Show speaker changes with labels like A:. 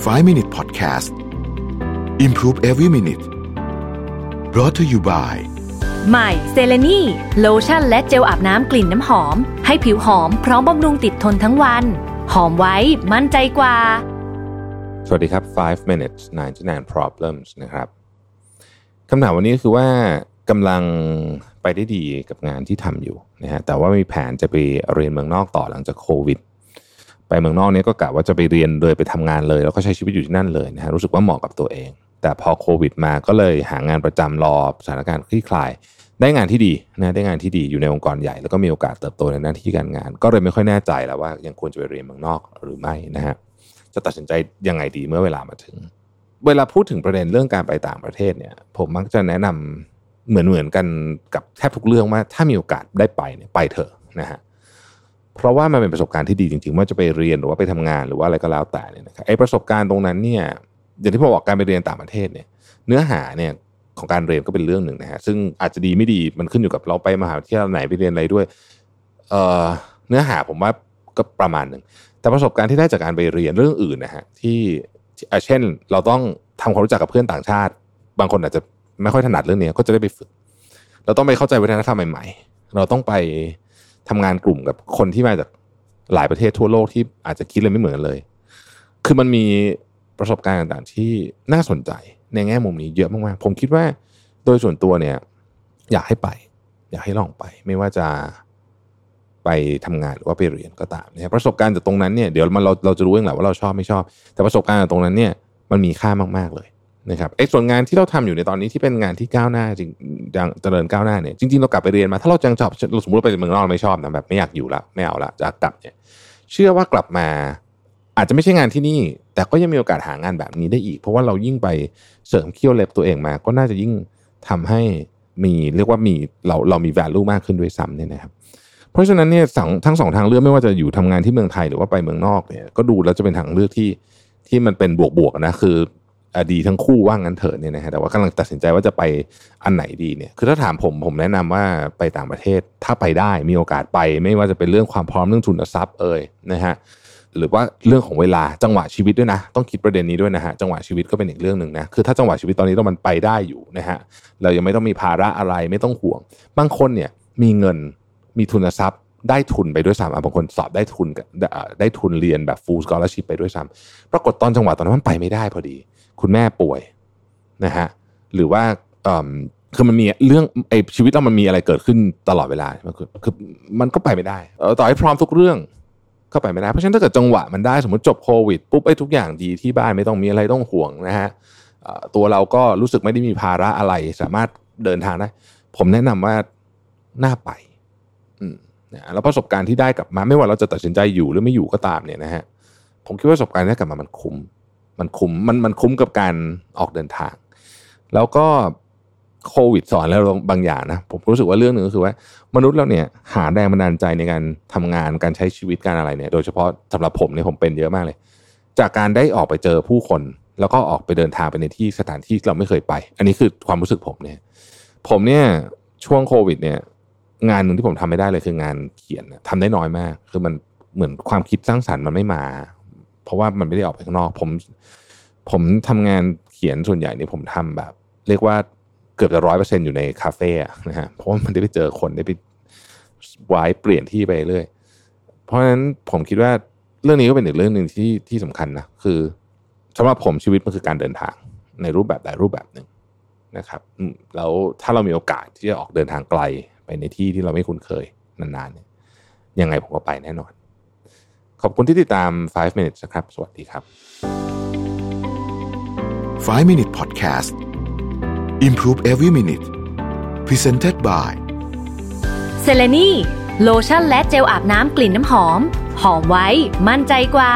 A: 5 Minute Podcast Improve Every Minute brought to you by
B: ใหม่เซเลนีโลชั่นและเจลอาบน้ำกลิ่นน้ำหอม ให้ผิวหอมพร้อมบำรุงติดทนทั้งวัน หอมไว้มั่นใจกว่า
C: สวัสดีครับ 5 minutes 99 problems นะครับคำถามวันนี้คือว่ากำลังไปได้ดีกับงานที่ทำอยู่นะฮะแต่ว่ามีแผนจะไปเรียนเมืองนอกต่อหลังจากโควิด ไปเมืองนอกเนี้ก็กะว่าจะไปเรียนเลยไปทำงานเลย แล้วก็ใช้ชีวิตอยู่ที่นั่นเลยนะฮะรู้สึกว่าเหมาะกับตัวเอง แต่พอโควิดมาก็เลยหางานประจำรอสถานการณ์คลี่คลาย ได้งานที่ดีนะได้งานที่ดีอยู่ในองค์กรใหญ่ แล้วก็มีโอกาสเติบโตในหน้าที่การงาน ก็เลยไม่ค่อยแน่ใจแล้วว่ายังควรจะไปเรียนเมืองนอกหรือไม่นะฮะจะตัดสินใจยังไงดีเมื่อเวลามาถึง เวลาพูดถึงประเด็นเรื่องการไปต่างประเทศเนี่ย ผมมักจะแนะนำเหมือนเหมือนกันกับแทบทุกเรื่องว่าถ้ามีโอกาสได้ไปเนี่ยไปเถอะนะฮะ เพราะว่ามันเป็นประสบการณ์ที่ดีจริงๆว่าจะไปเรียนหรือว่าไปทำงานหรือว่าอะไรก็แล้วแต่เนี่ยนะครับไอ้ประสบการณ์ตรงนั้นเนี่ยอย่างที่ผมบอกการไปเรียนต่างประเทศเนี่ย เนื้อหาเนี่ยของการเรียนก็เป็นเรื่องหนึ่งนะฮะซึ่งอาจจะดีไม่ดีมันขึ้นอยู่กับเราไปมหาวิทยาลัยไหนไปเรียนอะไรด้วยเอ่อเนื้อหาผมว่าก็ประมาณหนึ่งแต่ประสบการณ์ที่ได้จากการไปเรียนเรื่องอื่นนะฮะที่เช่นเราต้องทำความรู้จักกับเพื่อนต่างชาติ บางคนอาจจะไม่ค่อยถนัดเรื่องนี้ก็จะได้ไปฝึก เราต้องไปเข้าใจวัฒนธรรมใหม่ ๆ เราต้องไป ทำงานกลุ่มกับคนที่มาจากหลายประเทศทั่วโลกที่อาจจะคิดเลยไม่เหมือนเลย คือมันมีประสบการณ์ต่างๆ ที่น่าสนใจในแง่มุมนี้เยอะมากๆผมคิดว่าโดยส่วนตัวเนี่ย อยากให้ไป อยากให้ลองไป ไม่ว่าจะไปทำงานหรือว่าไปเรียนก็ตามนะครับประสบการณ์จากตรงนั้นเนี่ยเดี๋ยวมันเราเราจะรู้เองแหละว่าเราชอบไม่ชอบ แต่ประสบการณ์จากตรงนั้นเนี่ยมันมีค่ามากๆเลย นะครับไอ้ส่วนงานที่เราทำอยู่ในตอนนี้ที่เป็นงานที่ก้าวหน้าจริงยังเจริญก้าวหน้าเนี่ยจริงๆเรากลับไปเรียนมาถ้าเราจังชอบเราสมมติเราไปเมืองนอกไม่ชอบนะแบบไม่อยากอยู่ละไม่เอาละจะกลับเนี่ยเชื่อว่ากลับมาอาจจะไม่ใช่งานที่นี่ แต่ก็ยังมีโอกาสหางานแบบนี้ได้อีก เพราะว่าเรายิ่งไปเสริมเคี่ยวเล็บตัวเองมา ก็น่าจะยิ่งทำให้มีเรียกว่ามีเราเรามี value มากขึ้นด้วยซ้ำเนี่ยนะครับเพราะฉะนั้นเนี่ยทั้งสองทางเลือกไม่ว่าจะอยู่ทำงานที่เมืองไทยหรือว่าไปเมืองนอกเนี่ยก็ดูแล้วจะเป็นทางเลือกที่ที่มันเป็นบวกๆนะคือ ดีทั้งคู่ว่างั้นเถอะเนี่ยนะฮะแต่ว่ากำลังตัดสินใจว่าจะไปอันไหนดีเนี่ยคือถ้าถามผมผมแนะนำว่าไปต่างประเทศถ้าไปได้มีโอกาสไป ไม่ว่าจะเป็นเรื่องความพร้อมเรื่องทุนทรัพย์เอ่ยนะฮะหรือว่าเรื่องของเวลาจังหวะชีวิตด้วยนะ ต้องคิดประเด็นนี้ด้วยนะฮะจังหวะชีวิตก็เป็นอีกเรื่องหนึ่งนะคือถ้าจังหวะชีวิตตอนนี้เรามันไปได้อยู่นะฮะเรายังไม่ต้องมีภาระอะไรไม่ต้องห่วง บางคนเนี่ยมีเงินมีทุนทรัพย์ ได้ทุนไปด้วยซ้ำบางคนสอบได้ทุนได้ทุนเรียนแบบ full scholarship ไปด้วยซ้ำปรากฏตอนจังหวะตอนนั้นมันไปไม่ได้พอดี คุณแม่ป่วยนะฮะหรือว่าคือมันมีเรื่องไอชีวิตเรามันมีอะไรเกิดขึ้นตลอดเวลาคือคือมันก็ไปไม่ได้ต่อให้พร้อมทุกเรื่องก็ไปไม่ได้เพราะฉะนั้นถ้าเกิดจังหวะมันได้สมมติจบโควิดปุ๊บไอ้ทุกอย่างดีที่บ้านไม่ต้องมีอะไรต้องห่วงนะฮะตัวเราก็รู้สึกไม่ได้มีภาระอะไร สามารถเดินทางได้ ผมแนะนำว่าน่าไป อืม นะแล้วประสบการณ์ที่ได้กลับมาไม่ว่าเราจะตัดสินใจอยู่หรือไม่อยู่ก็ตามเนี่ยนะฮะผมคิดว่าประสบการณ์นี้กลับมามันคุ้มมันคุ้มมันมันคุ้มกับการออกเดินทาง แล้วก็โควิดสอนแล้วบางอย่างนะผมรู้สึกว่าเรื่องหนึ่งก็คือว่า มนุษย์เราเนี่ยหาแรงบันดาลใจในการทำงานการใช้ชีวิตการอะไรเนี่ยโดยเฉพาะสำหรับผมเนี่ยผมเป็นเยอะมากเลย จากการได้ออกไปเจอผู้คน แล้วก็ออกไปเดินทางไปในที่สถานที่เราไม่เคยไป อันนี้คือความรู้สึกผมเนี่ย ผมเนี่ยช่วงโควิดเนี่ย งานหนึ่งที่ผมทำไม่ได้เลยคืองานเขียนทำได้น้อยมาก คือมันเหมือนความคิดสร้างสรรค์มันไม่มา เพราะว่ามันไม่ได้ออกไปข้างนอก ผม ผมทำงานเขียนส่วนใหญ่เนี่ยผมทำแบบ เรียกว่าเกือบจะร้อยเปอร์เซ็นอยู่ในคาเฟ่นะฮะเพราะว่ามันได้ไปเจอคนได้ไปวายเปลี่ยนที่ไปเรื่อยเพราะฉะนั้นผมคิดว่าเรื่องนี้ก็เป็นอีกเรื่องหนึ่งที่ที่สำคัญนะคือสำหรับผมชีวิตมันคือการเดินทางในรูปแบบใดรูปแบบหนึ่งนะครับแล้วถ้าเรามีโอกาสที่จะออกเดินทางไกล ไปในที่ที่เราไม่คุ้นเคยนานๆเนี่ยยังไงผมก็ไปแน่นอน ขอบคุณที่ติดตาม 5 minutes นะครับ สวัสดีครับ
A: 5 Minute Podcast Improve Every Minute Presented by
B: เซเลนีโลชั่นและเจลอาบน้ำกลิ่นน้ำหอม หอมไว้ มั่นใจกว่า